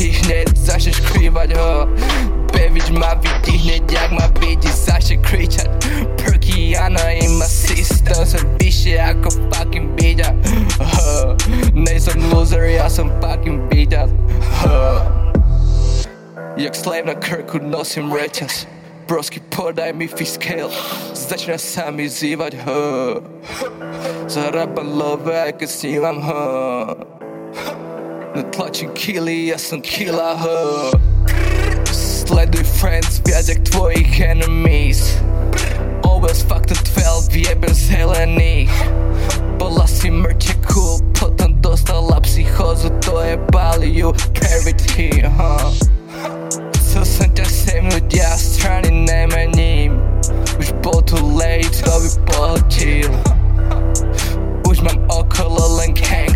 ich net zaczniesz krywać ho. Bević ma widzisz nie jak ma widzieć zacznie krzyczeć Perkiana i ma system Zawisie jako fucking bidzia huh. Nie jestem loser, ja sam fucking bidzia huh. Jak slave na krku nosim recias Broski podaj mi fiskal Zaczyna sami ziwać ho. Zarabiam love jak snimam ho. Na ja som killa ho Sleduj friends jak tvojich enemies. Always fuck the 12, jebem zelených Bola si mŕte cool, potom dostala psychózu To je Baliu, Parity, huh? Chcel som ťa semnúť, ja strany nemením Už bol tu late, to by pohotil Už mám okolo len gang,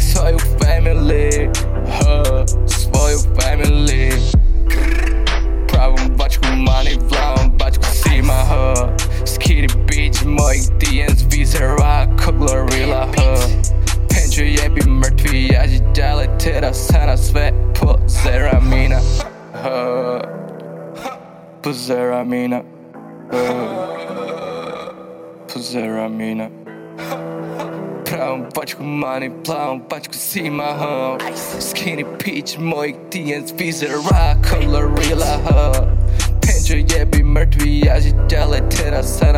mŕtvy, ja ti ďalej teraz sa na sve pozera mina huh. Pozera mina huh. Pozera mina Pravom pačku money, plavom pačku sima huh. Skinny peach, mojich DMs vyzerá kolorila huh. Penčo jebi mŕtvy, ja ti ďalej teraz sa